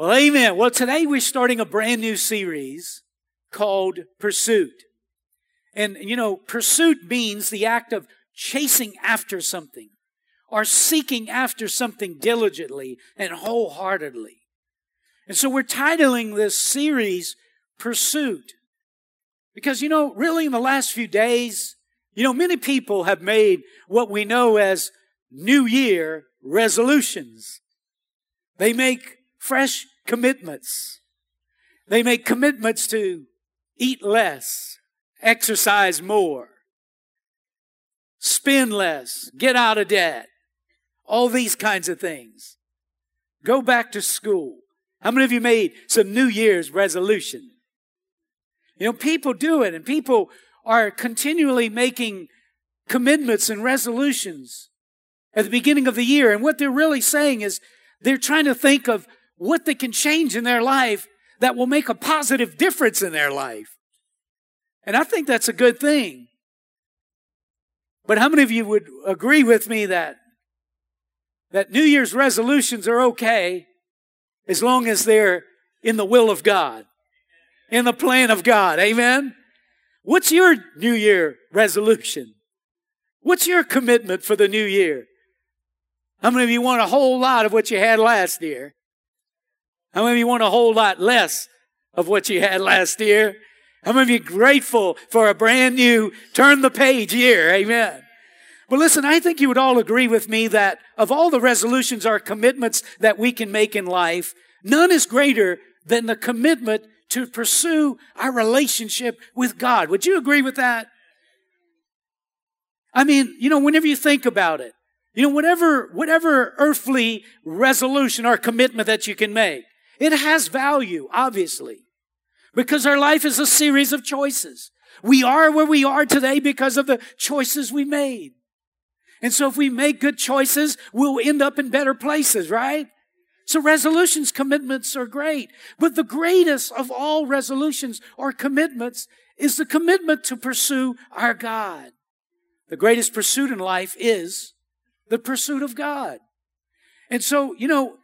Well, amen. Well, today we're starting a brand new series called Pursuit. And, you know, pursuit means the act of chasing after something or seeking after something diligently and wholeheartedly. And so we're titling this series Pursuit. Because, you know, really in the last few days, you know, many people have made what we know as New Year resolutions. They make fresh commitments. They make commitments to eat less, exercise more, spend less, get out of debt, all these kinds of things. Go back to school. How many of you made some New Year's resolution? You know, people do it and people are continually making commitments and resolutions at the beginning of the year. And what they're really saying is they're trying to think of what they can change in their life that will make a positive difference in their life. And I think that's a good thing. But how many of you would agree with me that that New Year's resolutions are okay as long as they're in the will of God, in the plan of God. Amen? What's your New Year resolution? What's your commitment for the new year? How many of you want a whole lot of what you had last year? How many of you want a whole lot less of what you had last year? How many of you grateful for a brand new turn the page year? Amen. But listen, I think you would all agree with me that of all the resolutions or commitments that we can make in life, none is greater than the commitment to pursue our relationship with God. Would you agree with that? I mean, you know, whenever you think about it, you know, whatever, whatever earthly resolution or commitment that you can make, it has value, obviously, because our life is a series of choices. We are where we are today because of the choices we made. And so if we make good choices, we'll end up in better places, right? So resolutions, commitments are great. But the greatest of all resolutions or commitments is the commitment to pursue our God. The greatest pursuit in life is the pursuit of God. And so, you know,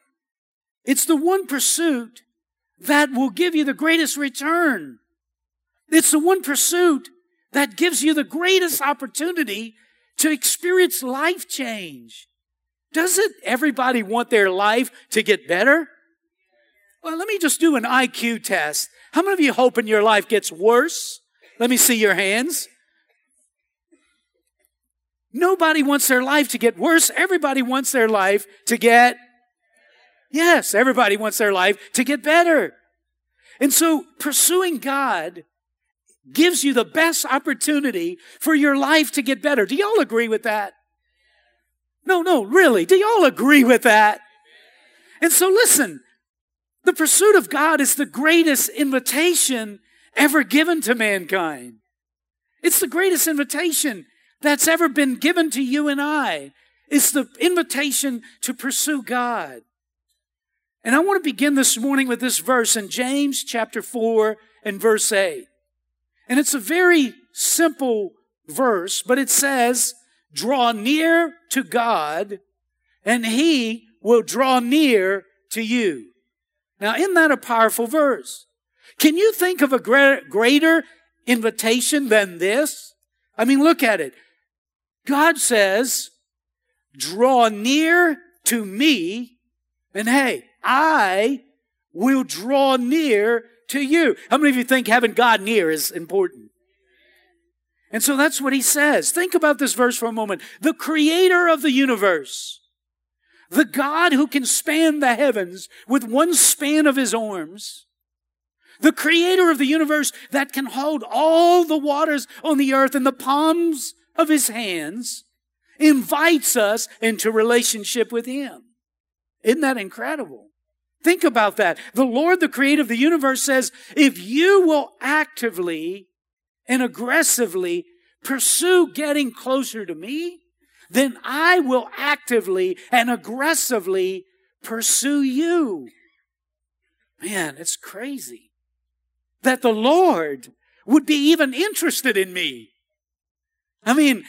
it's the one pursuit that will give you the greatest return. It's the one pursuit that gives you the greatest opportunity to experience life change. Doesn't everybody want their life to get better? Well, let me just do an IQ test. How many of you hoping your life gets worse? Let me see your hands. Nobody wants their life to get worse. Everybody wants their life to get, yes, everybody wants their life to get better. And so pursuing God gives you the best opportunity for your life to get better. Do y'all agree with that? No, no, really. Do y'all agree with that? And so listen, the pursuit of God is the greatest invitation ever given to mankind. It's the greatest invitation that's ever been given to you and I. It's the invitation to pursue God. And I want to begin this morning with this verse in James chapter 4 and verse 8. And it's a very simple verse, but it says, draw near to God and he will draw near to you. Now, isn't that a powerful verse? Can you think of a greater invitation than this? I mean, look at it. God says, draw near to me, and hey, I will draw near to you. How many of you think having God near is important? And so that's what he says. Think about this verse for a moment. The creator of the universe, the God who can span the heavens with one span of his arms, the creator of the universe that can hold all the waters on the earth in the palms of his hands invites us into relationship with him. Isn't that incredible? Think about that. The Lord, the creator of the universe says, if you will actively and aggressively pursue getting closer to me, then I will actively and aggressively pursue you. Man, it's crazy that the Lord would be even interested in me. I mean,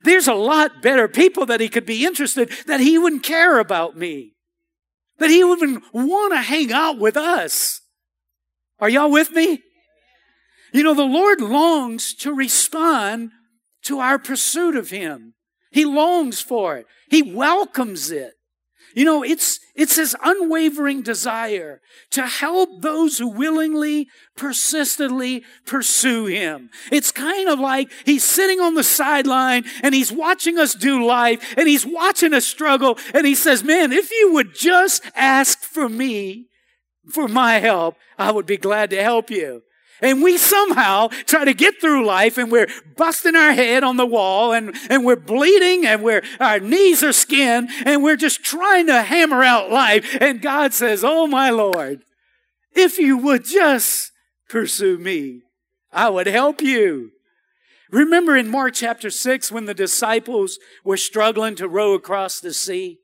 there's a lot better people that he could be interested that he wouldn't care about me. That he would even want to hang out with us. Are y'all with me? You know, the Lord longs to respond to our pursuit of him. He longs for it. He welcomes it. You know, it's, it's his unwavering desire to help those who willingly, persistently pursue him. It's kind of like he's sitting on the sideline and he's watching us do life and he's watching us struggle and he says, man, if you would just ask for me, for my help, I would be glad to help you. And we somehow try to get through life and we're busting our head on the wall and, and we're bleeding and we're, our knees are skinned and we're just trying to hammer out life. And God says, Oh my Lord, if you would just pursue me, I would help you. Remember in Mark chapter 6 when the disciples were struggling to row across the sea?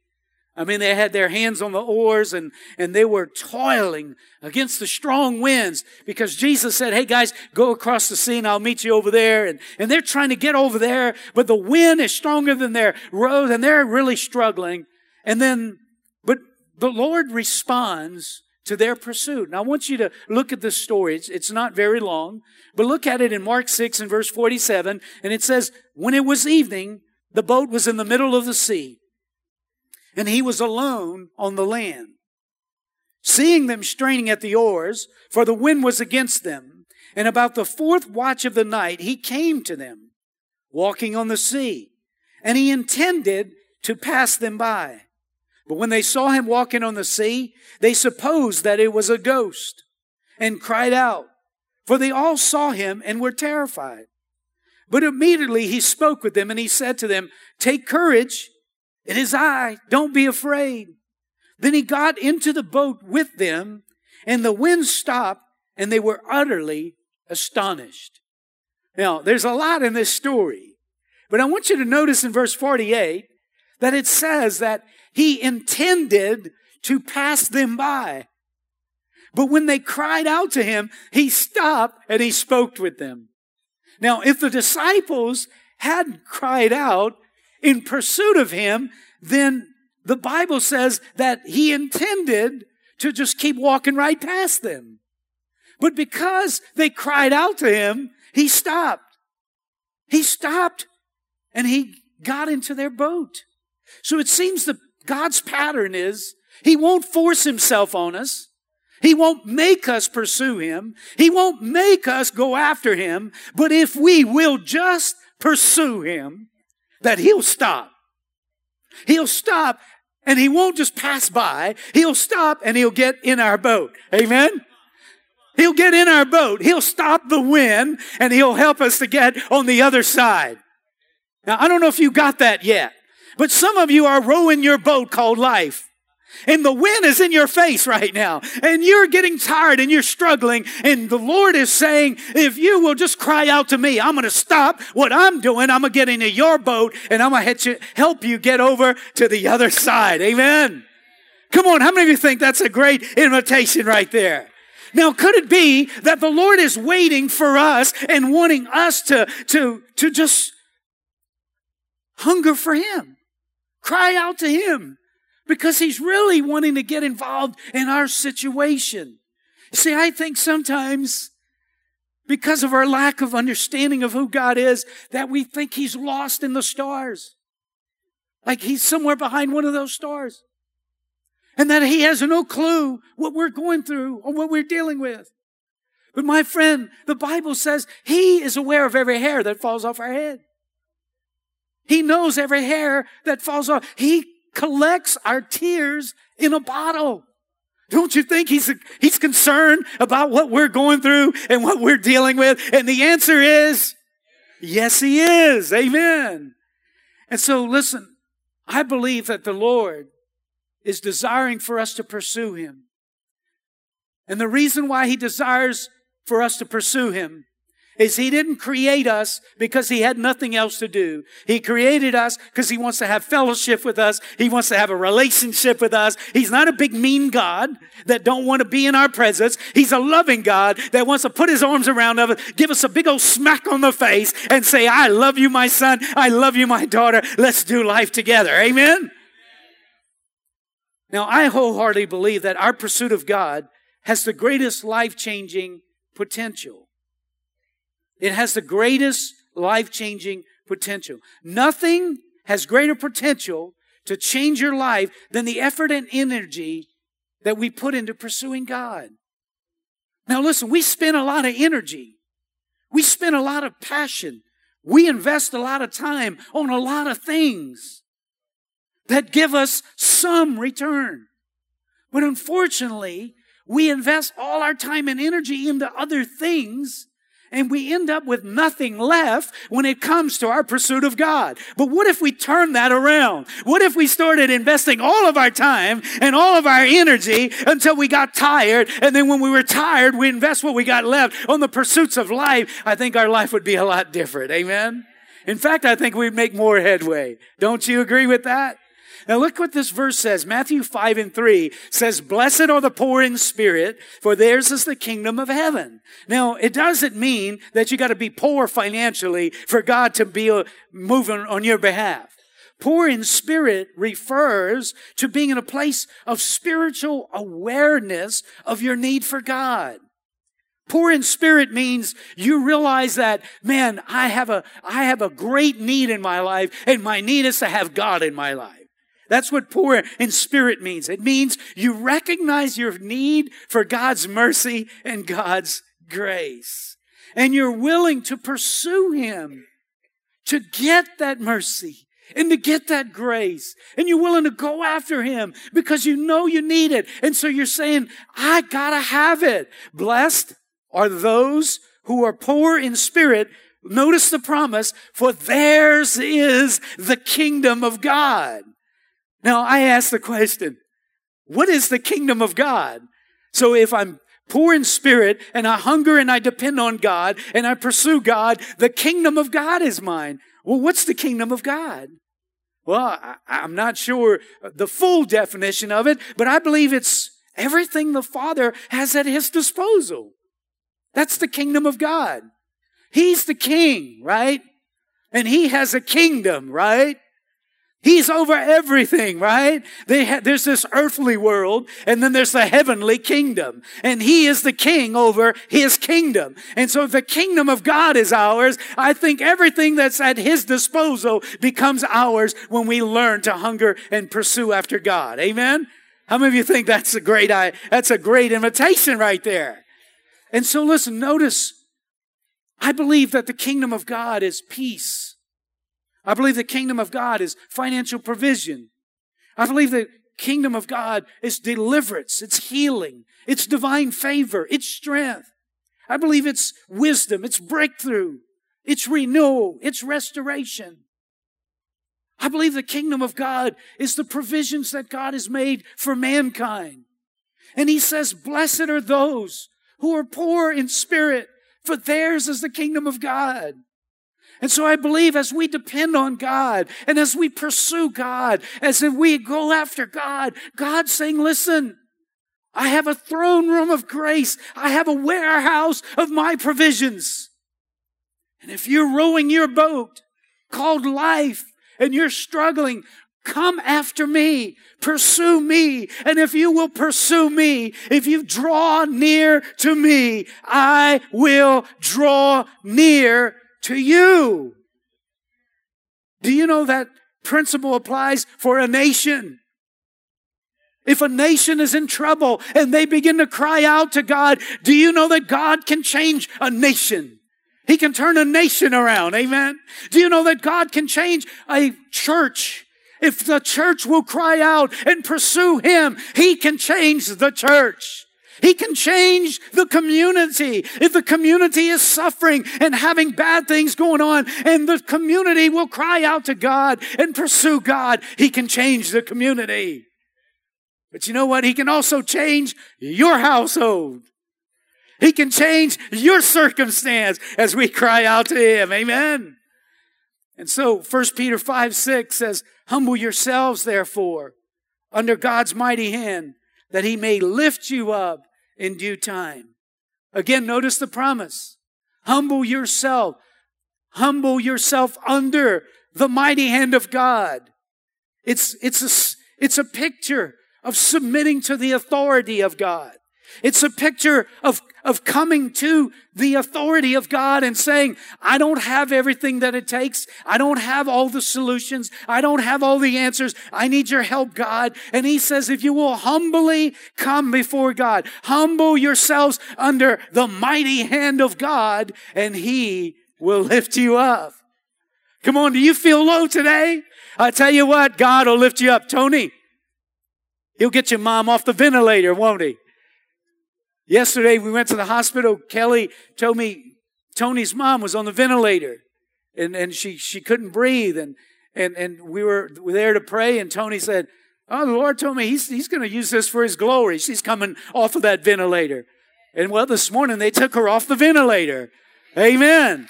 I mean, they had their hands on the oars and, and they were toiling against the strong winds because Jesus said, Hey guys, go across the sea and I'll meet you over there. And, and they're trying to get over there, but the wind is stronger than their road and they're really struggling. And then, but the Lord responds to their pursuit. Now I want you to look at this story. It's, it's not very long, but look at it in Mark 6 and verse 47. And it says, When it was evening, the boat was in the middle of the sea and he was alone on the land. Seeing them straining at the oars, for the wind was against them, and about the fourth watch of the night he came to them, walking on the sea, and he intended to pass them by. But when they saw him walking on the sea, they supposed that it was a ghost, and cried out, for they all saw him and were terrified. But immediately he spoke with them, and he said to them, Take courage, it is I. Don't be afraid. Then he got into the boat with them, and the wind stopped, and they were utterly astonished. Now, there's a lot in this story, but I want you to notice in verse 48 that it says that he intended to pass them by. But when they cried out to him, he stopped and he spoke with them. Now, if the disciples hadn't cried out, in pursuit of him, then the Bible says that he intended to just keep walking right past them. But because they cried out to him, he stopped. He stopped and he got into their boat. So it seems that God's pattern is he won't force himself on us. He won't make us pursue him. He won't make us go after him. But if we will just pursue him, that he'll stop. He'll stop and he won't just pass by. He'll stop and he'll get in our boat. Amen? He'll get in our boat. He'll stop the wind and he'll help us to get on the other side. Now, I don't know if you got that yet, but some of you are rowing your boat called life. And the wind is in your face right now. And you're getting tired and you're struggling. And the Lord is saying, if you will just cry out to me, I'm going to stop what I'm doing. I'm going to get into your boat and I'm going to help you get over to the other side. Amen. Come on. How many of you think that's a great invitation right there? Now, could it be that the Lord is waiting for us and wanting us to, to, to just hunger for Him? Cry out to Him because he's really wanting to get involved in our situation. See, I think sometimes because of our lack of understanding of who God is, that we think he's lost in the stars. Like he's somewhere behind one of those stars. And that he has no clue what we're going through or what we're dealing with. But my friend, the Bible says he is aware of every hair that falls off our head. He knows every hair that falls off. He collects our tears in a bottle. Don't you think he's, he's concerned about what we're going through and what we're dealing with? And the answer is, yes, he is. Amen. And so listen, I believe that the Lord is desiring for us to pursue him. And the reason why he desires for us to pursue him is he didn't create us because he had nothing else to do. He created us because he wants to have fellowship with us. He wants to have a relationship with us. He's not a big mean God that don't want to be in our presence. He's a loving God that wants to put his arms around us, give us a big old smack on the face and say, I love you, my son. I love you, my daughter. Let's do life together. Amen. Now, I wholeheartedly believe that our pursuit of God has the greatest life changing potential. It has the greatest life changing potential. Nothing has greater potential to change your life than the effort and energy that we put into pursuing God. Now, listen, we spend a lot of energy, we spend a lot of passion, we invest a lot of time on a lot of things that give us some return. But unfortunately, we invest all our time and energy into other things and we end up with nothing left when it comes to our pursuit of God. But what if we turn that around? What if we started investing all of our time and all of our energy until we got tired? And then when we were tired, we invest what we got left on the pursuits of life. I think our life would be a lot different. Amen. In fact, I think we'd make more headway. Don't you agree with that? Now look what this verse says. Matthew 5 and 3 says, Blessed are the poor in spirit, for theirs is the kingdom of heaven. Now, it doesn't mean that you got to be poor financially for God to be uh, moving on your behalf. Poor in spirit refers to being in a place of spiritual awareness of your need for God. Poor in spirit means you realize that, man, I have a, I have a great need in my life and my need is to have God in my life. That's what poor in spirit means. It means you recognize your need for God's mercy and God's grace. And you're willing to pursue Him to get that mercy and to get that grace. And you're willing to go after Him because you know you need it. And so you're saying, I gotta have it. Blessed are those who are poor in spirit. Notice the promise, for theirs is the kingdom of God. Now, I ask the question, what is the kingdom of God? So if I'm poor in spirit and I hunger and I depend on God and I pursue God, the kingdom of God is mine. Well, what's the kingdom of God? Well, I, am not sure the full definition of it, but I believe it's everything the Father has at His disposal. That's the kingdom of God. He's the king, right? And He has a kingdom, right? He's over everything, right? Ha- there's this earthly world and then there's the heavenly kingdom. And he is the king over his kingdom. And so if the kingdom of God is ours, I think everything that's at his disposal becomes ours when we learn to hunger and pursue after God. Amen? How many of you think that's a great, that's a great invitation right there? And so listen, notice, I believe that the kingdom of God is peace I believe the kingdom of God is financial provision. I believe the kingdom of God is deliverance, it's healing, it's divine favor, it's strength. I believe it's wisdom, it's breakthrough, it's renewal, it's restoration. I believe the kingdom of God is the provisions that God has made for mankind. And he says, blessed are those who are poor in spirit, for theirs is the kingdom of God. And so I believe as we depend on God and as we pursue God, as we go after God, God's saying, listen, I have a throne room of grace. I have a warehouse of my provisions. And if you're rowing your boat called life and you're struggling, come after me, pursue me. And if you will pursue me, if you draw near to me, I will draw near to you. Do you know that principle applies for a nation? If a nation is in trouble and they begin to cry out to God, do you know that God can change a nation? He can turn a nation around. Amen. Do you know that God can change a church? If the church will cry out and pursue Him, He can change the church. He can change the community. If the community is suffering and having bad things going on and the community will cry out to God and pursue God, He can change the community. But you know what? He can also change your household. He can change your circumstance as we cry out to Him. Amen. And so 1 Peter 5, 6 says, Humble yourselves, therefore, under God's mighty hand, that He may lift you up in due time. Again, notice the promise. Humble yourself. Humble yourself under the mighty hand of God. It's, it's a, it's a picture of submitting to the authority of God. It's a picture of, of coming to the authority of God and saying, I don't have everything that it takes. I don't have all the solutions. I don't have all the answers. I need your help, God. And he says, if you will humbly come before God, humble yourselves under the mighty hand of God, and he will lift you up. Come on, do you feel low today? I tell you what, God will lift you up. Tony, he'll get your mom off the ventilator, won't he? Yesterday we went to the hospital. Kelly told me Tony's mom was on the ventilator and, and she, she couldn't breathe. And, and, and we were there to pray. And Tony said, Oh, the Lord told me he's, he's going to use this for his glory. She's coming off of that ventilator. And well, this morning they took her off the ventilator. Amen.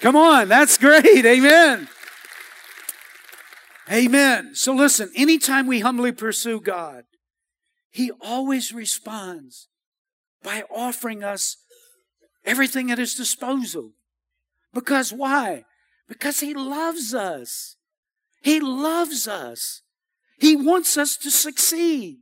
Come on. That's great. Amen. Amen. So listen, anytime we humbly pursue God, He always responds by offering us everything at his disposal. Because why? Because he loves us. He loves us. He wants us to succeed.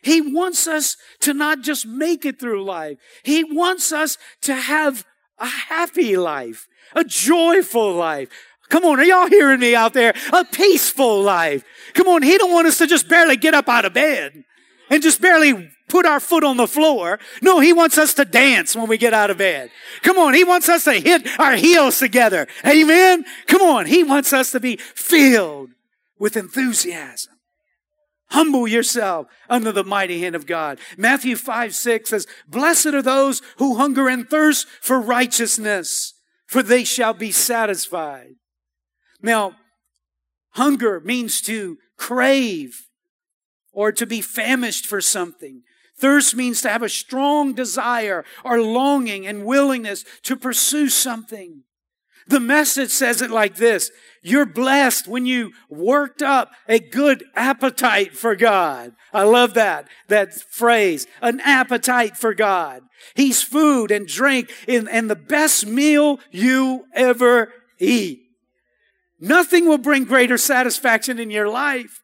He wants us to not just make it through life. He wants us to have a happy life, a joyful life. Come on, are y'all hearing me out there? A peaceful life. Come on, he don't want us to just barely get up out of bed and just barely put our foot on the floor. No, he wants us to dance when we get out of bed. Come on. He wants us to hit our heels together. Amen. Come on. He wants us to be filled with enthusiasm. Humble yourself under the mighty hand of God. Matthew 5, 6 says, Blessed are those who hunger and thirst for righteousness, for they shall be satisfied. Now, hunger means to crave or to be famished for something. Thirst means to have a strong desire or longing and willingness to pursue something. The message says it like this. You're blessed when you worked up a good appetite for God. I love that, that phrase, an appetite for God. He's food and drink and, and the best meal you ever eat. Nothing will bring greater satisfaction in your life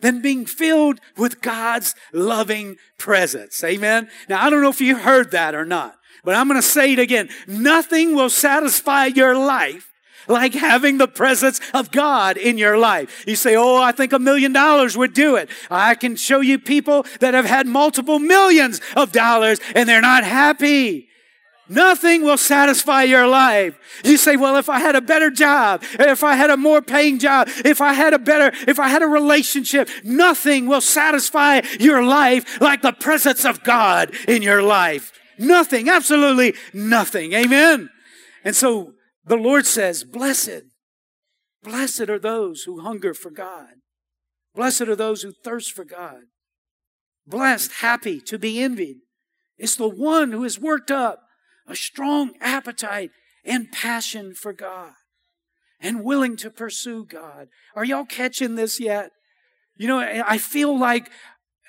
than being filled with God's loving presence. Amen. Now, I don't know if you heard that or not, but I'm going to say it again. Nothing will satisfy your life like having the presence of God in your life. You say, Oh, I think a million dollars would do it. I can show you people that have had multiple millions of dollars and they're not happy. Nothing will satisfy your life. You say, well, if I had a better job, if I had a more paying job, if I had a better, if I had a relationship, nothing will satisfy your life like the presence of God in your life. Nothing, absolutely nothing. Amen. And so the Lord says, blessed, blessed are those who hunger for God. Blessed are those who thirst for God. Blessed, happy, to be envied. It's the one who is worked up a strong appetite and passion for God and willing to pursue God. Are y'all catching this yet? You know, I feel like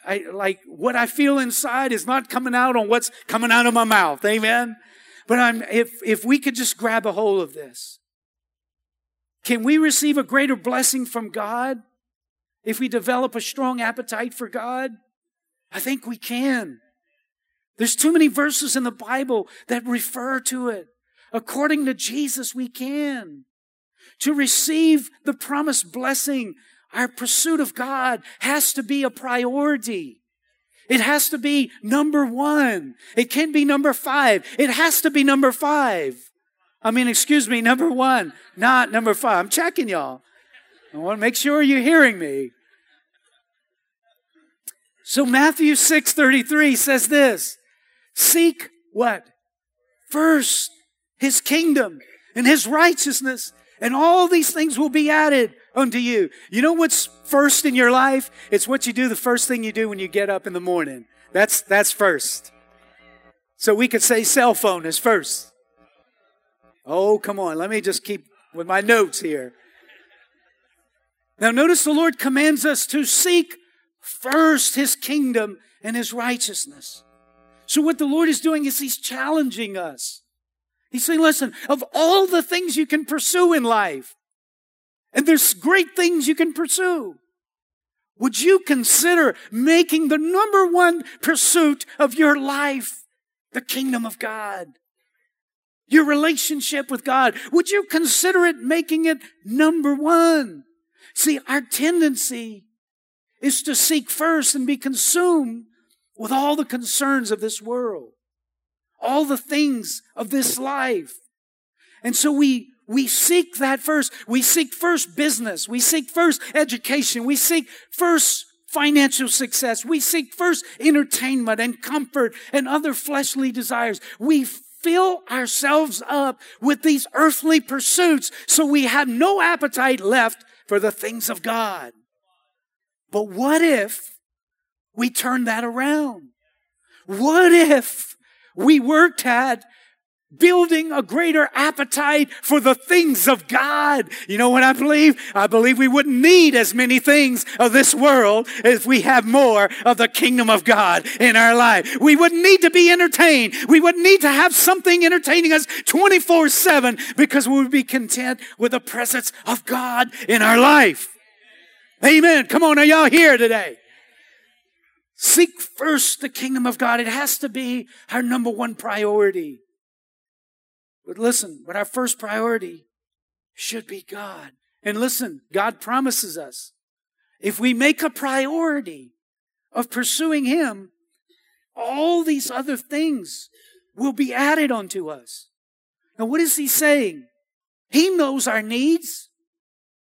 I like what I feel inside is not coming out on what's coming out of my mouth. Amen. But I'm if if we could just grab a hold of this. Can we receive a greater blessing from God if we develop a strong appetite for God? I think we can. There's too many verses in the Bible that refer to it. According to Jesus, we can. To receive the promised blessing, our pursuit of God has to be a priority. It has to be number one. It can't be number five. It has to be number five. I mean, excuse me, number one, not number five. I'm checking y'all. I want to make sure you're hearing me. So Matthew 6:33 says this, Seek what? First, his kingdom and his righteousness, and all these things will be added unto you. You know what's first in your life? It's what you do the first thing you do when you get up in the morning. That's, that's first. So we could say cell phone is first. Oh, come on. Let me just keep with my notes here. Now, notice the Lord commands us to seek first his kingdom and his righteousness. So what the Lord is doing is He's challenging us. He's saying, listen, of all the things you can pursue in life, and there's great things you can pursue, Would you consider making the number one pursuit of your life the kingdom of God? Your relationship with God. Would you consider it making it number one? See, our tendency is to seek first and be consumed with all the concerns of this world, all the things of this life. And so we we seek that first. We seek first business. We seek first education. We seek first financial success. We seek first entertainment and comfort and other fleshly desires. We fill ourselves up with these earthly pursuits so we have no appetite left for the things of God. But what if we turn that around? What if we worked at building a greater appetite for the things of God. You know what I believe? I believe we wouldn't need as many things of this world if we have more of the kingdom of God in our life. We wouldn't need to be entertained. We wouldn't need to have something entertaining us 24 7 because we would be content with the presence of God in our life. Amen. Come on, are y'all here today? Seek first the kingdom of God. It has to be our number one priority. But listen, but our first priority should be God. And listen, God promises us if we make a priority of pursuing Him, all these other things will be added unto us. Now, what is He saying? He knows our needs.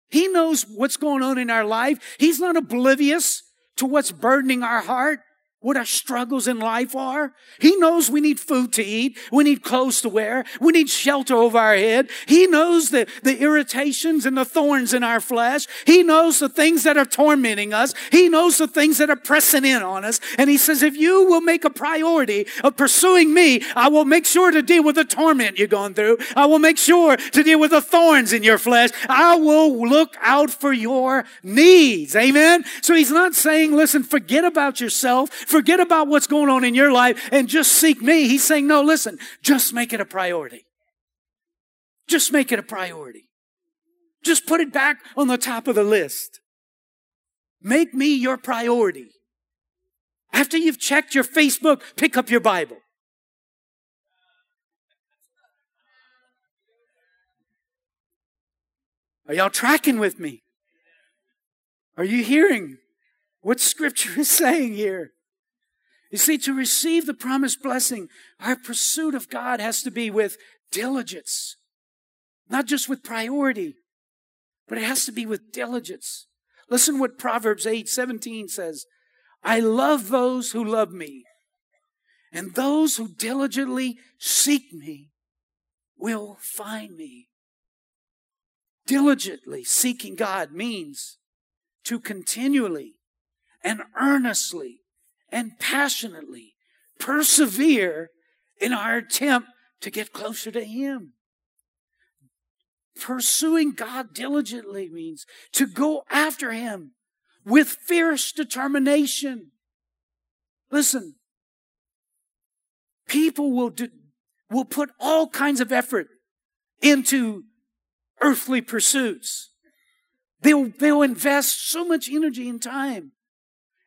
He knows what's going on in our life. He's not oblivious to what's burdening our heart what our struggles in life are. He knows we need food to eat. We need clothes to wear. We need shelter over our head. He knows the, the irritations and the thorns in our flesh. He knows the things that are tormenting us. He knows the things that are pressing in on us. And he says, if you will make a priority of pursuing me, I will make sure to deal with the torment you're going through. I will make sure to deal with the thorns in your flesh. I will look out for your needs. Amen. So he's not saying, listen, forget about yourself Forget about what's going on in your life and just seek me. He's saying, no, listen, just make it a priority. Just make it a priority. Just put it back on the top of the list. Make me your priority. After you've checked your Facebook, pick up your Bible. Are y'all tracking with me? Are you hearing what scripture is saying here? You see, to receive the promised blessing, our pursuit of God has to be with diligence, not just with priority, but it has to be with diligence. Listen what Proverbs 8 17 says I love those who love me, and those who diligently seek me will find me. Diligently seeking God means to continually and earnestly and passionately persevere in our attempt to get closer to Him. Pursuing God diligently means to go after Him with fierce determination. Listen, people will, do, will put all kinds of effort into earthly pursuits. They'll, they'll invest so much energy and time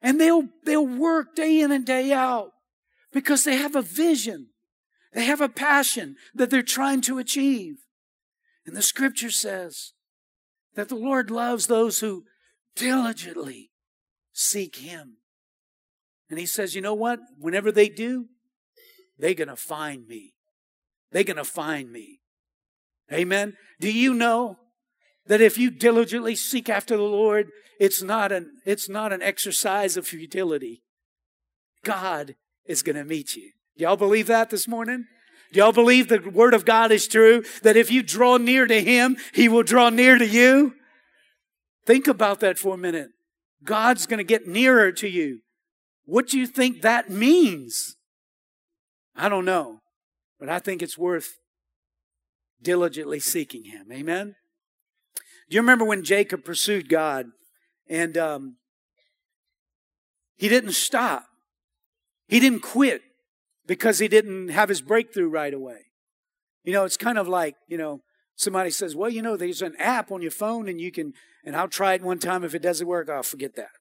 and they'll, they'll work day in and day out because they have a vision. They have a passion that they're trying to achieve. And the scripture says that the Lord loves those who diligently seek Him. And He says, you know what? Whenever they do, they're going to find me. They're going to find me. Amen. Do you know that if you diligently seek after the Lord, it's not an, it's not an exercise of futility. God is going to meet you. Do y'all believe that this morning? Do y'all believe the word of God is true? That if you draw near to Him, He will draw near to you? Think about that for a minute. God's going to get nearer to you. What do you think that means? I don't know, but I think it's worth diligently seeking Him. Amen? Do you remember when Jacob pursued God and um, he didn't stop? He didn't quit because he didn't have his breakthrough right away. You know, it's kind of like, you know, somebody says, well, you know, there's an app on your phone and you can, and I'll try it one time. If it doesn't work, I'll forget that.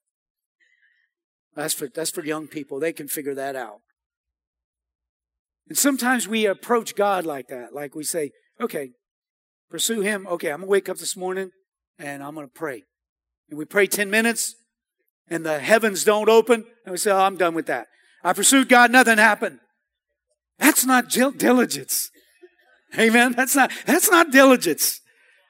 That's for, that's for young people. They can figure that out. And sometimes we approach God like that. Like we say, okay, pursue Him. Okay, I'm going to wake up this morning and I'm going to pray. And we pray 10 minutes and the heavens don't open. And we say, oh, I'm done with that. I pursued God, nothing happened. That's not diligence. Amen. That's not, that's not diligence.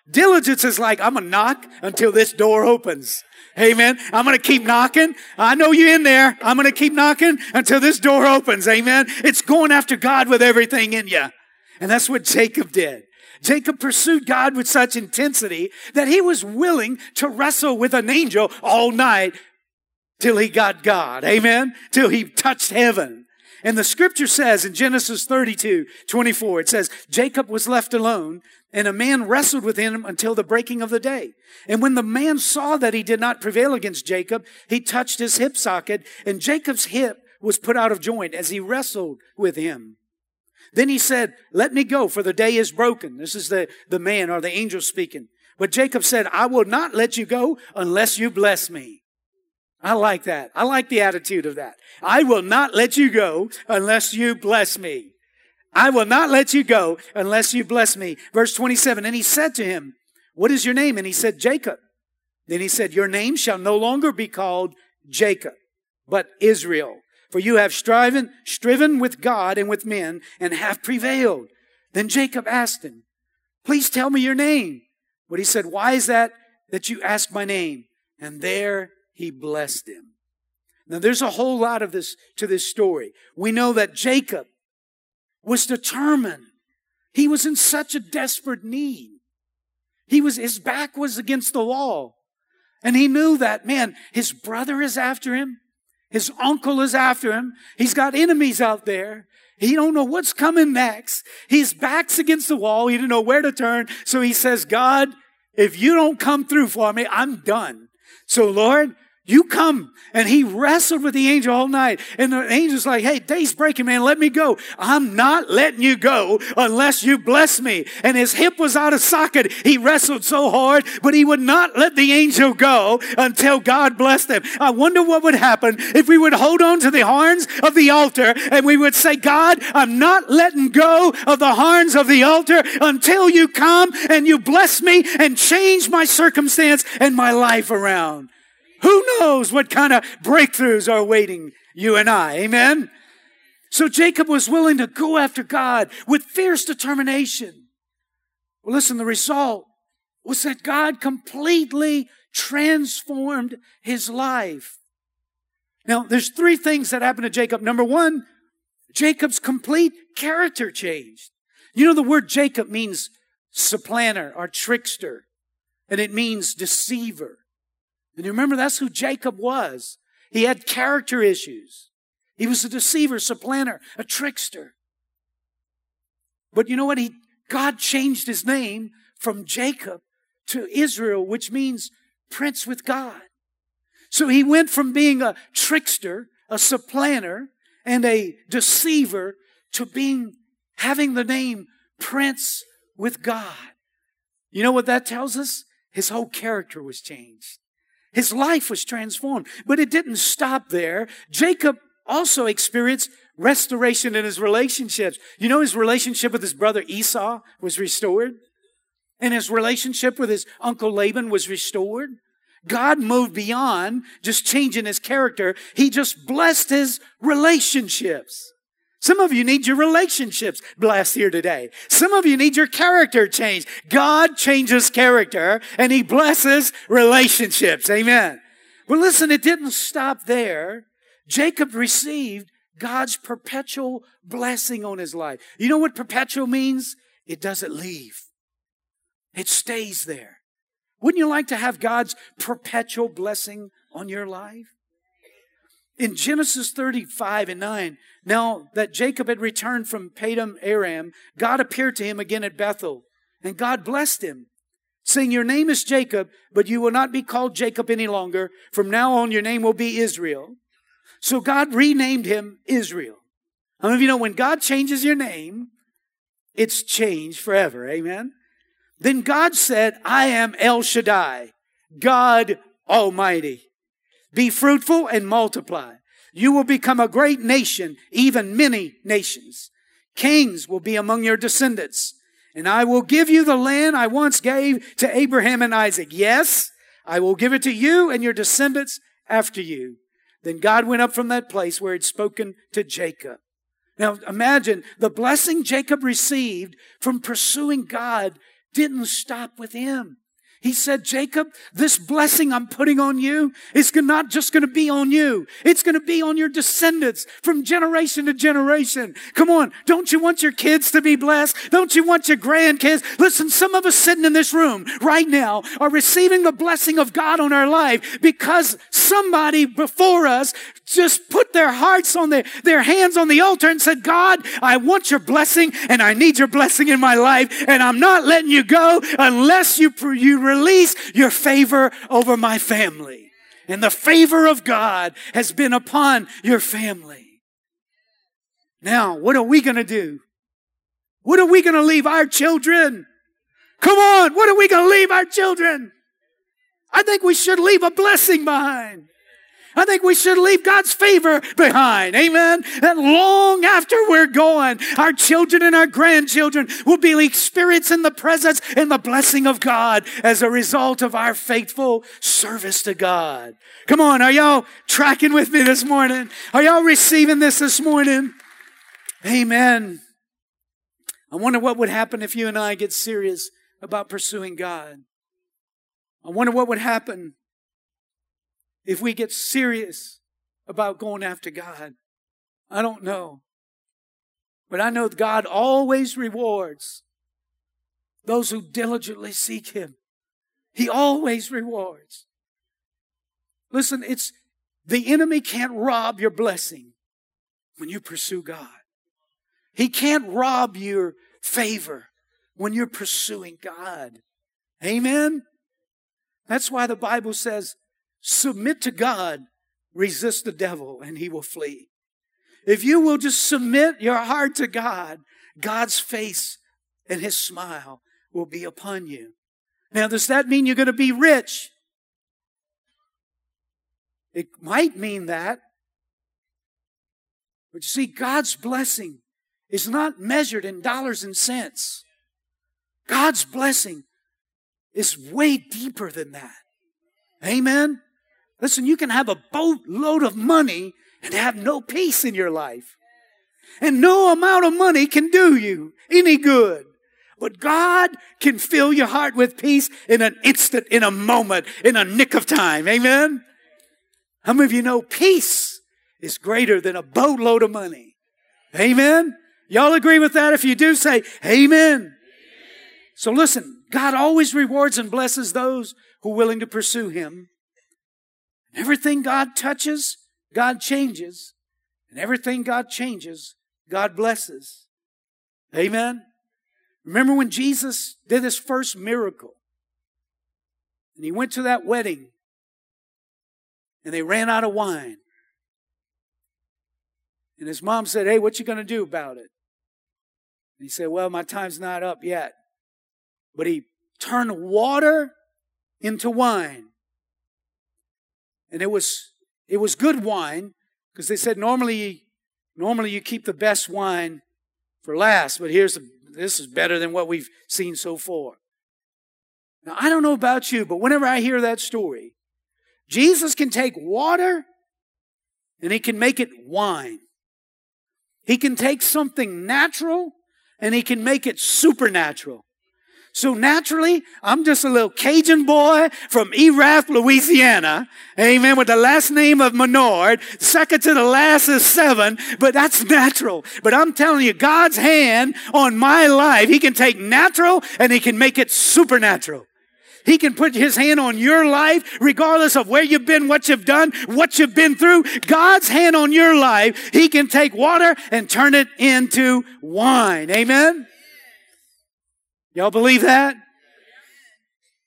Diligence is like, I'm going to knock until this door opens. Amen. I'm going to keep knocking. I know you're in there. I'm going to keep knocking until this door opens. Amen. It's going after God with everything in you. And that's what Jacob did. Jacob pursued God with such intensity that he was willing to wrestle with an angel all night till he got God. Amen. Till he touched heaven. And the scripture says in Genesis 32, 24, it says, Jacob was left alone and a man wrestled with him until the breaking of the day. And when the man saw that he did not prevail against Jacob, he touched his hip socket and Jacob's hip was put out of joint as he wrestled with him. Then he said, let me go for the day is broken. This is the, the man or the angel speaking. But Jacob said, I will not let you go unless you bless me. I like that. I like the attitude of that. I will not let you go unless you bless me. I will not let you go unless you bless me. Verse 27. And he said to him, What is your name? And he said, Jacob. Then he said, Your name shall no longer be called Jacob, but Israel. For you have striven, striven with God and with men and have prevailed. Then Jacob asked him, Please tell me your name. But he said, Why is that that you ask my name? And there he blessed him. Now there's a whole lot of this to this story. We know that Jacob was determined. He was in such a desperate need. He was, his back was against the wall. And he knew that, man, his brother is after him. His uncle is after him. He's got enemies out there. He don't know what's coming next. His back's against the wall. He didn't know where to turn. So he says, God, if you don't come through for me, I'm done. So Lord, you come. And he wrestled with the angel all night. And the angel's like, hey, day's breaking, man. Let me go. I'm not letting you go unless you bless me. And his hip was out of socket. He wrestled so hard, but he would not let the angel go until God blessed him. I wonder what would happen if we would hold on to the horns of the altar and we would say, God, I'm not letting go of the horns of the altar until you come and you bless me and change my circumstance and my life around. Who knows what kind of breakthroughs are waiting you and I? Amen. So Jacob was willing to go after God with fierce determination. Well, listen, the result was that God completely transformed his life. Now, there's three things that happened to Jacob. Number one, Jacob's complete character changed. You know, the word Jacob means supplanter or trickster, and it means deceiver. And you remember that's who Jacob was. He had character issues. He was a deceiver, supplanter, a trickster. But you know what? He, God changed his name from Jacob to Israel, which means prince with God. So he went from being a trickster, a supplanter, and a deceiver to being, having the name prince with God. You know what that tells us? His whole character was changed. His life was transformed. But it didn't stop there. Jacob also experienced restoration in his relationships. You know, his relationship with his brother Esau was restored, and his relationship with his uncle Laban was restored. God moved beyond just changing his character. He just blessed his relationships. Some of you need your relationships blessed here today. Some of you need your character changed. God changes character and he blesses relationships. Amen. But listen, it didn't stop there. Jacob received God's perpetual blessing on his life. You know what perpetual means? It doesn't leave. It stays there. Wouldn't you like to have God's perpetual blessing on your life? In Genesis 35 and 9, now that Jacob had returned from Padan Aram, God appeared to him again at Bethel, and God blessed him, saying, Your name is Jacob, but you will not be called Jacob any longer. From now on, your name will be Israel. So God renamed him Israel. Many of you know when God changes your name, it's changed forever? Amen. Then God said, I am El Shaddai, God Almighty. Be fruitful and multiply. You will become a great nation, even many nations. Kings will be among your descendants. And I will give you the land I once gave to Abraham and Isaac. Yes, I will give it to you and your descendants after you. Then God went up from that place where he'd spoken to Jacob. Now imagine the blessing Jacob received from pursuing God didn't stop with him. He said, Jacob, this blessing I'm putting on you is not just going to be on you. It's going to be on your descendants from generation to generation. Come on. Don't you want your kids to be blessed? Don't you want your grandkids? Listen, some of us sitting in this room right now are receiving the blessing of God on our life because somebody before us just put their hearts on their, their hands on the altar and said, God, I want your blessing and I need your blessing in my life and I'm not letting you go unless you, you release your favor over my family. And the favor of God has been upon your family. Now, what are we going to do? What are we going to leave our children? Come on, what are we going to leave our children? I think we should leave a blessing behind. I think we should leave God's favor behind. Amen. That long after we're gone, our children and our grandchildren will be experiencing the presence and the blessing of God as a result of our faithful service to God. Come on. Are y'all tracking with me this morning? Are y'all receiving this this morning? Amen. I wonder what would happen if you and I get serious about pursuing God. I wonder what would happen if we get serious about going after God. I don't know. But I know God always rewards those who diligently seek Him. He always rewards. Listen, it's the enemy can't rob your blessing when you pursue God. He can't rob your favor when you're pursuing God. Amen? That's why the Bible says Submit to God, resist the devil, and he will flee. If you will just submit your heart to God, God's face and his smile will be upon you. Now, does that mean you're going to be rich? It might mean that. But you see, God's blessing is not measured in dollars and cents. God's blessing is way deeper than that. Amen? Listen, you can have a boatload of money and have no peace in your life. And no amount of money can do you any good. But God can fill your heart with peace in an instant, in a moment, in a nick of time. Amen? How many of you know peace is greater than a boatload of money? Amen? Y'all agree with that? If you do, say amen. So listen, God always rewards and blesses those who are willing to pursue Him. Everything God touches, God changes. And everything God changes, God blesses. Amen. Remember when Jesus did his first miracle? And he went to that wedding and they ran out of wine. And his mom said, Hey, what you going to do about it? And he said, Well, my time's not up yet. But he turned water into wine. And it was, it was good wine because they said normally, normally you keep the best wine for last, but here's the, this is better than what we've seen so far. Now, I don't know about you, but whenever I hear that story, Jesus can take water and he can make it wine. He can take something natural and he can make it supernatural. So naturally, I'm just a little Cajun boy from Erath, Louisiana. Amen. With the last name of Menard. Second to the last is seven, but that's natural. But I'm telling you, God's hand on my life, He can take natural and He can make it supernatural. He can put his hand on your life, regardless of where you've been, what you've done, what you've been through. God's hand on your life, he can take water and turn it into wine. Amen? Y'all believe that?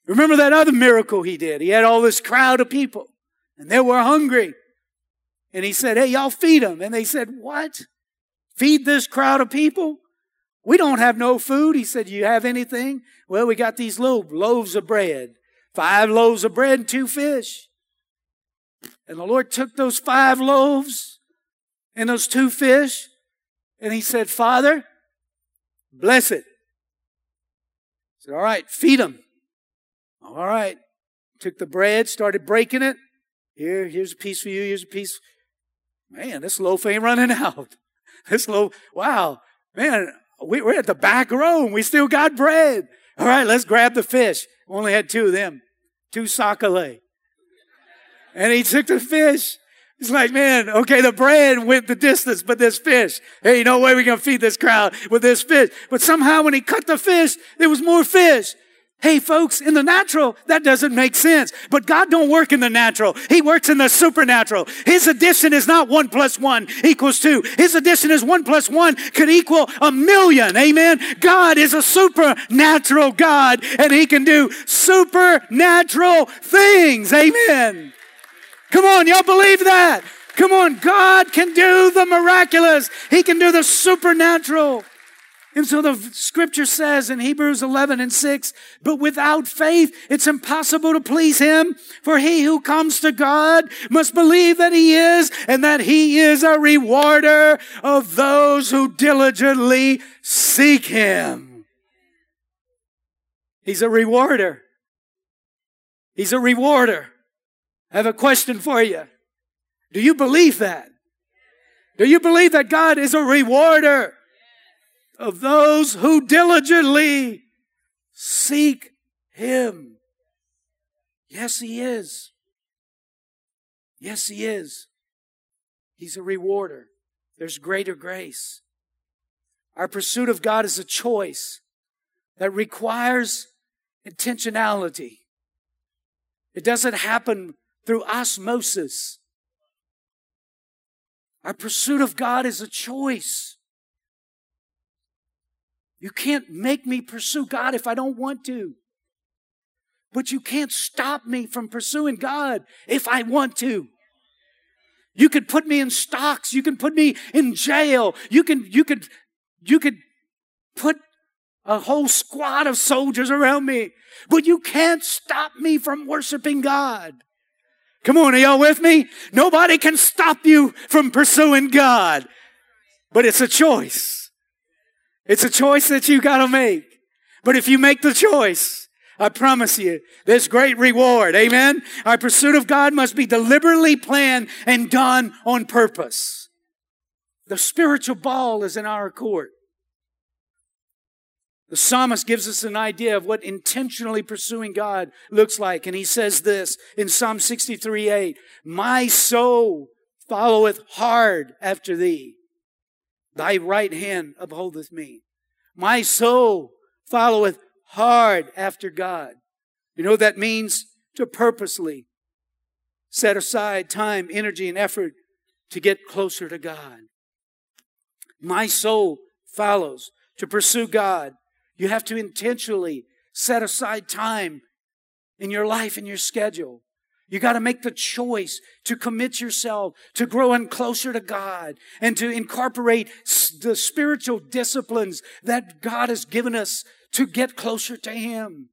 Remember that other miracle he did? He had all this crowd of people and they were hungry. And he said, Hey, y'all feed them. And they said, What? Feed this crowd of people? We don't have no food. He said, You have anything? Well, we got these little loaves of bread. Five loaves of bread and two fish. And the Lord took those five loaves and those two fish, and he said, Father, bless it. Said, All right, feed them. All right. Took the bread, started breaking it. Here, here's a piece for you, here's a piece. Man, this loaf ain't running out. This loaf, wow. Man, we, we're at the back row and we still got bread. All right, let's grab the fish. Only had two of them, two sac-a-lait. And he took the fish. He's like, man, okay, the bread went the distance, but this fish, hey, no way we can feed this crowd with this fish. But somehow when he cut the fish, there was more fish. Hey folks, in the natural, that doesn't make sense. But God don't work in the natural. He works in the supernatural. His addition is not one plus one equals two. His addition is one plus one could equal a million. Amen. God is a supernatural God and he can do supernatural things. Amen. Come on, y'all believe that? Come on, God can do the miraculous. He can do the supernatural. And so the scripture says in Hebrews 11 and 6, but without faith, it's impossible to please him. For he who comes to God must believe that he is and that he is a rewarder of those who diligently seek him. He's a rewarder. He's a rewarder. I have a question for you. Do you believe that? Do you believe that God is a rewarder of those who diligently seek Him? Yes, He is. Yes, He is. He's a rewarder. There's greater grace. Our pursuit of God is a choice that requires intentionality. It doesn't happen through osmosis. Our pursuit of God is a choice. You can't make me pursue God if I don't want to. But you can't stop me from pursuing God if I want to. You could put me in stocks. You can put me in jail. You can, you could, you could put a whole squad of soldiers around me. But you can't stop me from worshiping God. Come on, are y'all with me? Nobody can stop you from pursuing God. But it's a choice. It's a choice that you gotta make. But if you make the choice, I promise you, there's great reward. Amen? Our pursuit of God must be deliberately planned and done on purpose. The spiritual ball is in our court. The psalmist gives us an idea of what intentionally pursuing God looks like. And he says this in Psalm 63 8 My soul followeth hard after thee. Thy right hand upholdeth me. My soul followeth hard after God. You know what that means? To purposely set aside time, energy, and effort to get closer to God. My soul follows to pursue God you have to intentionally set aside time in your life and your schedule. You got to make the choice to commit yourself to growing closer to God and to incorporate the spiritual disciplines that God has given us to get closer to Him.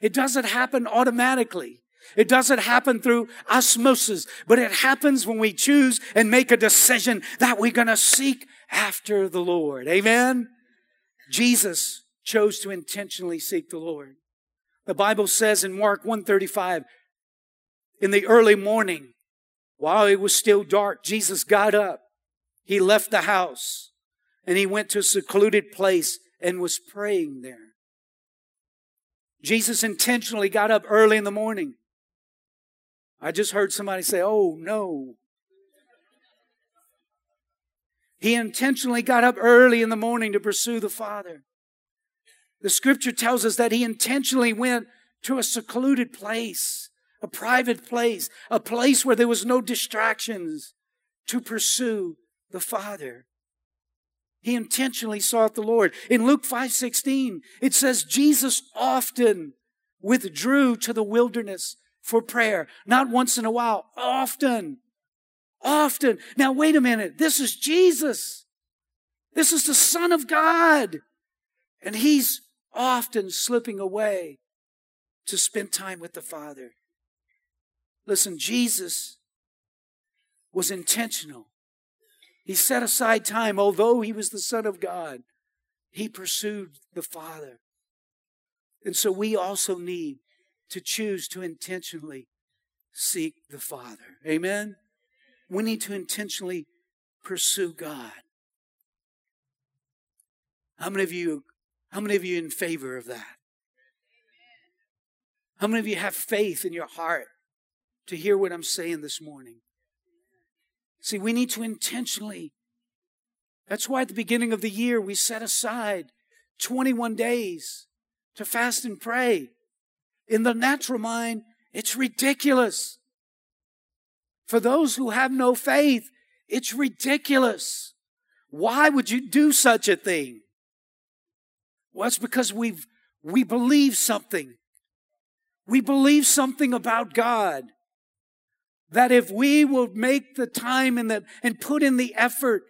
It doesn't happen automatically. It doesn't happen through osmosis, but it happens when we choose and make a decision that we're going to seek after the Lord. Amen. Jesus chose to intentionally seek the Lord. The Bible says in Mark 135, in the early morning, while it was still dark, Jesus got up. He left the house and he went to a secluded place and was praying there. Jesus intentionally got up early in the morning. I just heard somebody say, Oh no. He intentionally got up early in the morning to pursue the Father. The scripture tells us that he intentionally went to a secluded place, a private place, a place where there was no distractions to pursue the Father. He intentionally sought the Lord. In Luke 5:16, it says Jesus often withdrew to the wilderness for prayer. Not once in a while, often. Often. Now wait a minute. This is Jesus. This is the Son of God. And he's often slipping away to spend time with the Father. Listen, Jesus was intentional. He set aside time, although he was the Son of God, he pursued the Father. And so we also need to choose to intentionally seek the Father. Amen? We need to intentionally pursue God. How many of you, how many of you in favor of that? How many of you have faith in your heart to hear what I'm saying this morning? See, we need to intentionally. That's why at the beginning of the year we set aside 21 days to fast and pray. In the natural mind, it's ridiculous. For those who have no faith, it's ridiculous. Why would you do such a thing? Well, it's because we've, we believe something. We believe something about God. That if we will make the time and, the, and put in the effort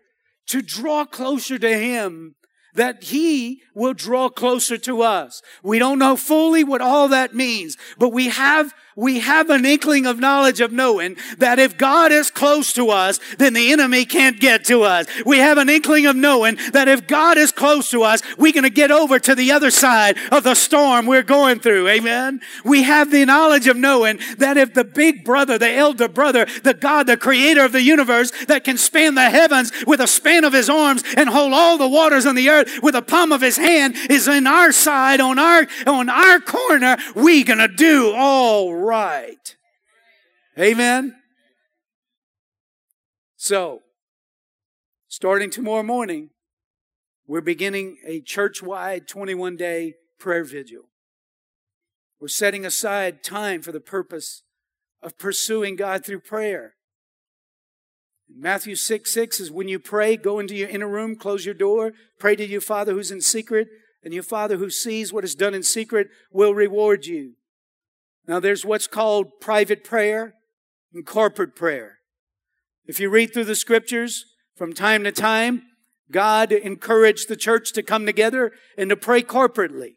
to draw closer to Him, that He will draw closer to us. We don't know fully what all that means, but we have we have an inkling of knowledge of knowing that if God is close to us, then the enemy can't get to us. We have an inkling of knowing that if God is close to us, we're going to get over to the other side of the storm we're going through. Amen. We have the knowledge of knowing that if the big brother, the elder brother, the God, the creator of the universe that can span the heavens with a span of his arms and hold all the waters on the earth with a palm of his hand is in our side, on our, on our corner, we gonna do all right. Amen. So, starting tomorrow morning, we're beginning a church wide 21 day prayer vigil. We're setting aside time for the purpose of pursuing God through prayer. Matthew 6 6 is when you pray, go into your inner room, close your door, pray to your Father who's in secret, and your Father who sees what is done in secret will reward you. Now, there's what's called private prayer and corporate prayer. If you read through the scriptures from time to time, God encouraged the church to come together and to pray corporately.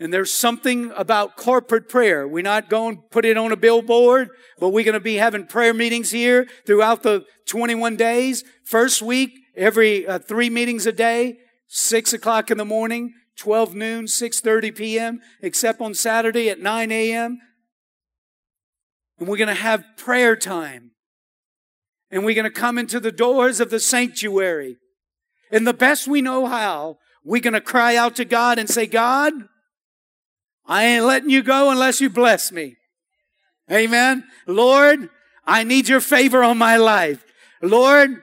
And there's something about corporate prayer. We're not going to put it on a billboard, but we're going to be having prayer meetings here throughout the 21 days. First week, every uh, three meetings a day, six o'clock in the morning, 12 noon, 6.30 p.m., except on Saturday at 9 a.m. And we're going to have prayer time. And we're going to come into the doors of the sanctuary. And the best we know how, we're going to cry out to God and say, God, I ain't letting you go unless you bless me. Amen. Lord, I need your favor on my life. Lord,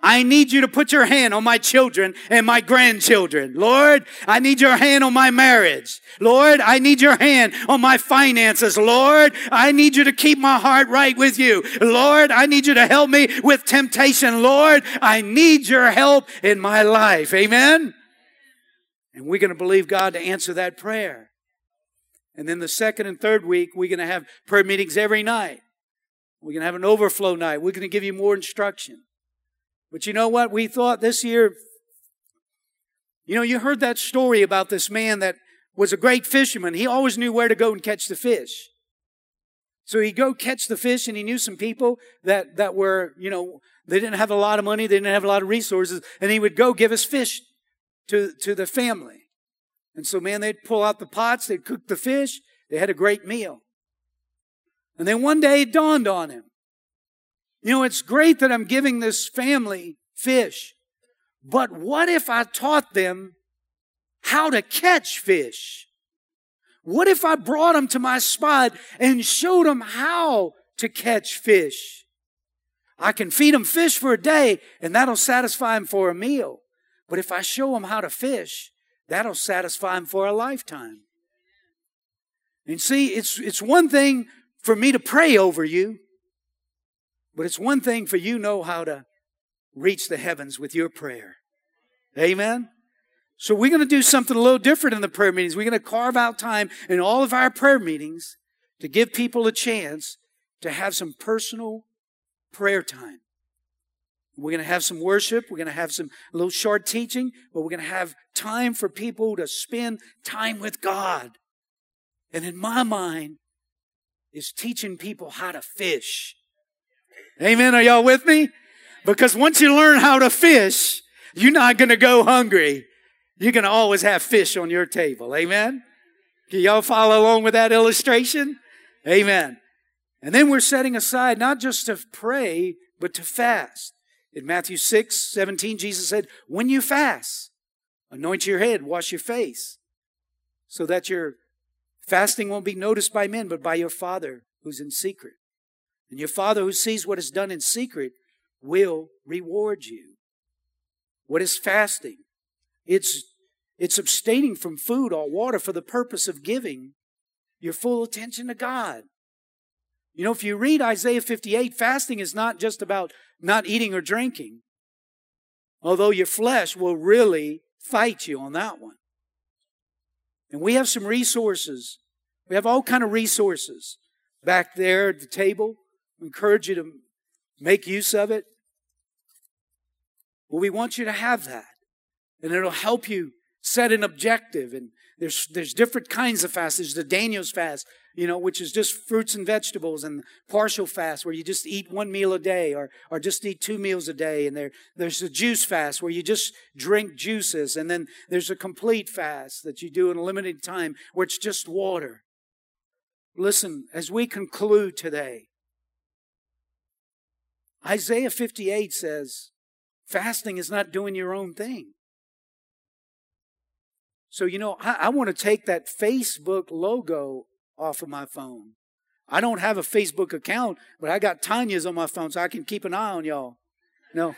I need you to put your hand on my children and my grandchildren. Lord, I need your hand on my marriage. Lord, I need your hand on my finances. Lord, I need you to keep my heart right with you. Lord, I need you to help me with temptation. Lord, I need your help in my life. Amen. And we're going to believe God to answer that prayer. And then the second and third week, we're going to have prayer meetings every night. We're going to have an overflow night. We're going to give you more instruction. But you know what? We thought this year, you know, you heard that story about this man that was a great fisherman. He always knew where to go and catch the fish. So he'd go catch the fish and he knew some people that, that were, you know, they didn't have a lot of money, they didn't have a lot of resources, and he would go give his fish to, to the family. And so, man, they'd pull out the pots, they'd cook the fish, they had a great meal. And then one day it dawned on him. You know, it's great that I'm giving this family fish, but what if I taught them how to catch fish? What if I brought them to my spot and showed them how to catch fish? I can feed them fish for a day and that'll satisfy them for a meal. But if I show them how to fish, That'll satisfy them for a lifetime. And see, it's, it's one thing for me to pray over you, but it's one thing for you know how to reach the heavens with your prayer. Amen? So we're going to do something a little different in the prayer meetings. We're going to carve out time in all of our prayer meetings to give people a chance to have some personal prayer time. We're going to have some worship. We're going to have some a little short teaching, but we're going to have time for people to spend time with God. And in my mind, is teaching people how to fish. Amen. Are y'all with me? Because once you learn how to fish, you're not going to go hungry. You're going to always have fish on your table. Amen. Can y'all follow along with that illustration? Amen. And then we're setting aside not just to pray, but to fast. In Matthew 6, 17, Jesus said, when you fast, anoint your head, wash your face, so that your fasting won't be noticed by men, but by your Father who's in secret. And your Father who sees what is done in secret will reward you. What is fasting? It's, it's abstaining from food or water for the purpose of giving your full attention to God. You know, if you read Isaiah 58, fasting is not just about not eating or drinking, although your flesh will really fight you on that one. And we have some resources. We have all kind of resources back there at the table. Encourage you to make use of it. Well, we want you to have that. And it'll help you set an objective. And there's, there's different kinds of fasts. There's the Daniel's fast, you know, which is just fruits and vegetables, and partial fast where you just eat one meal a day or, or just eat two meals a day. And there, there's the juice fast where you just drink juices. And then there's a complete fast that you do in a limited time where it's just water. Listen, as we conclude today, Isaiah 58 says, fasting is not doing your own thing. So, you know, I, I want to take that Facebook logo off of my phone. I don't have a Facebook account, but I got Tanya's on my phone so I can keep an eye on y'all. No.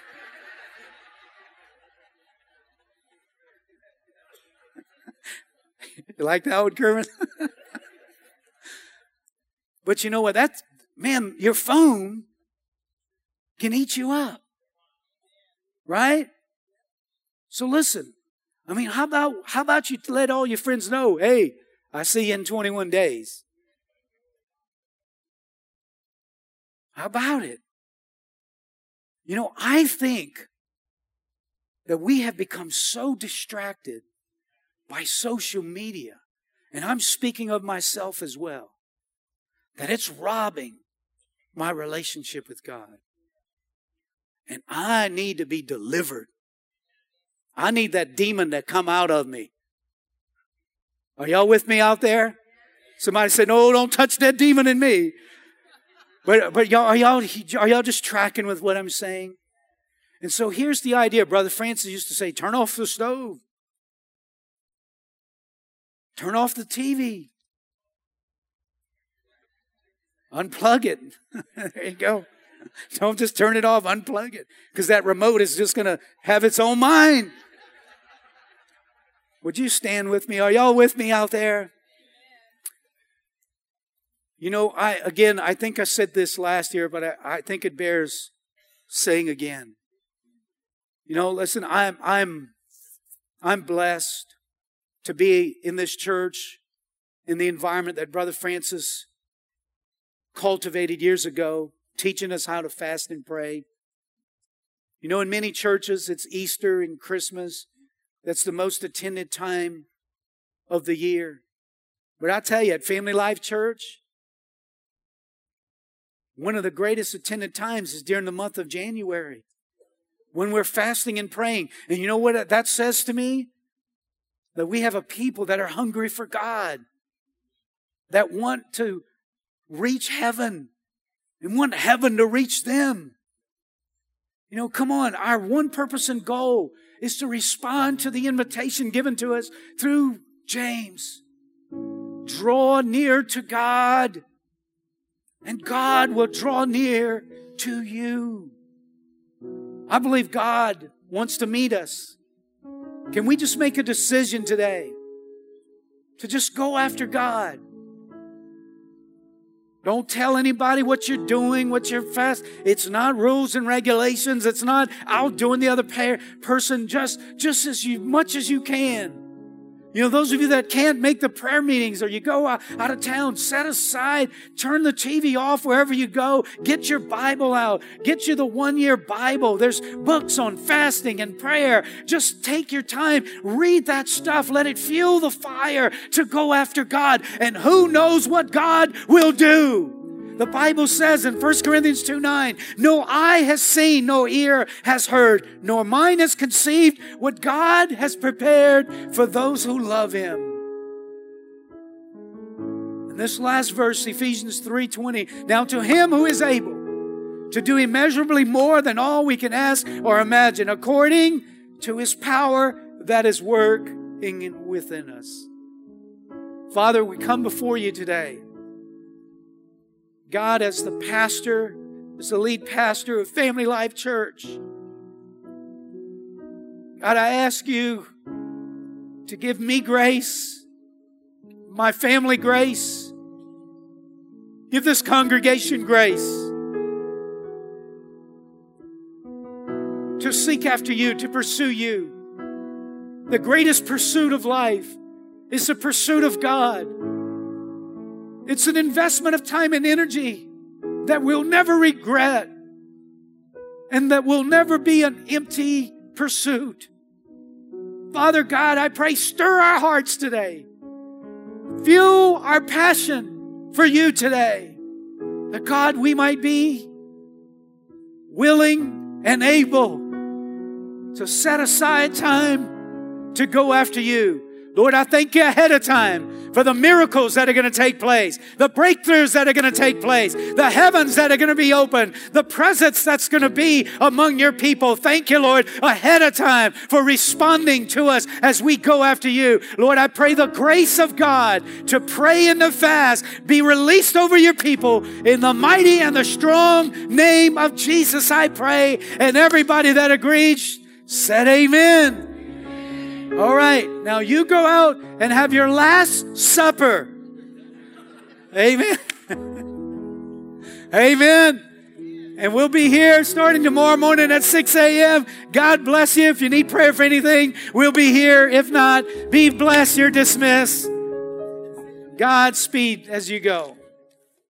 you like that one, Kermit? but you know what? That's, man, your phone can eat you up. Right? So listen, I mean, how about, how about you let all your friends know, hey, I see you in 21 days? How about it? You know, I think that we have become so distracted by social media, and I'm speaking of myself as well, that it's robbing my relationship with God. And I need to be delivered. I need that demon to come out of me. Are y'all with me out there? Somebody said, "No, don't touch that demon in me." But but y'all are y'all are y'all just tracking with what I'm saying? And so here's the idea. Brother Francis used to say, "Turn off the stove. Turn off the TV. Unplug it." there you go. Don't just turn it off, unplug it, because that remote is just going to have its own mind. Would you stand with me? Are y'all with me out there? You know, I again, I think I said this last year, but I, I think it bears saying again. You know, listen, I'm I'm I'm blessed to be in this church in the environment that Brother Francis cultivated years ago teaching us how to fast and pray. You know, in many churches, it's Easter and Christmas. That's the most attended time of the year. But I tell you, at Family Life Church, one of the greatest attended times is during the month of January when we're fasting and praying. And you know what that says to me? That we have a people that are hungry for God, that want to reach heaven, and want heaven to reach them. You know, come on. Our one purpose and goal is to respond to the invitation given to us through James. Draw near to God, and God will draw near to you. I believe God wants to meet us. Can we just make a decision today to just go after God? Don't tell anybody what you're doing, what you're fast. It's not rules and regulations. It's not outdoing the other person just, just as you, much as you can. You know, those of you that can't make the prayer meetings or you go out, of town, set aside, turn the TV off wherever you go, get your Bible out, get you the one year Bible. There's books on fasting and prayer. Just take your time, read that stuff, let it fuel the fire to go after God. And who knows what God will do? The Bible says in 1 Corinthians 2 9, no eye has seen, no ear has heard, nor mind has conceived what God has prepared for those who love Him. And this last verse, Ephesians 3:20, now to him who is able to do immeasurably more than all we can ask or imagine, according to his power that is working within us. Father, we come before you today. God, as the pastor, as the lead pastor of Family Life Church, God, I ask you to give me grace, my family grace, give this congregation grace to seek after you, to pursue you. The greatest pursuit of life is the pursuit of God. It's an investment of time and energy that we'll never regret and that will never be an empty pursuit. Father God, I pray, stir our hearts today. Fuel our passion for you today. That God, we might be willing and able to set aside time to go after you. Lord, I thank you ahead of time for the miracles that are going to take place, the breakthroughs that are going to take place, the heavens that are going to be open, the presence that's going to be among your people. Thank you, Lord, ahead of time for responding to us as we go after you. Lord, I pray the grace of God to pray in the fast be released over your people in the mighty and the strong name of Jesus, I pray. And everybody that agrees said, Amen. All right, now you go out and have your last supper. Amen. Amen. And we'll be here starting tomorrow morning at 6 a.m. God bless you. If you need prayer for anything, we'll be here. If not, be blessed. You're dismissed. Godspeed as you go.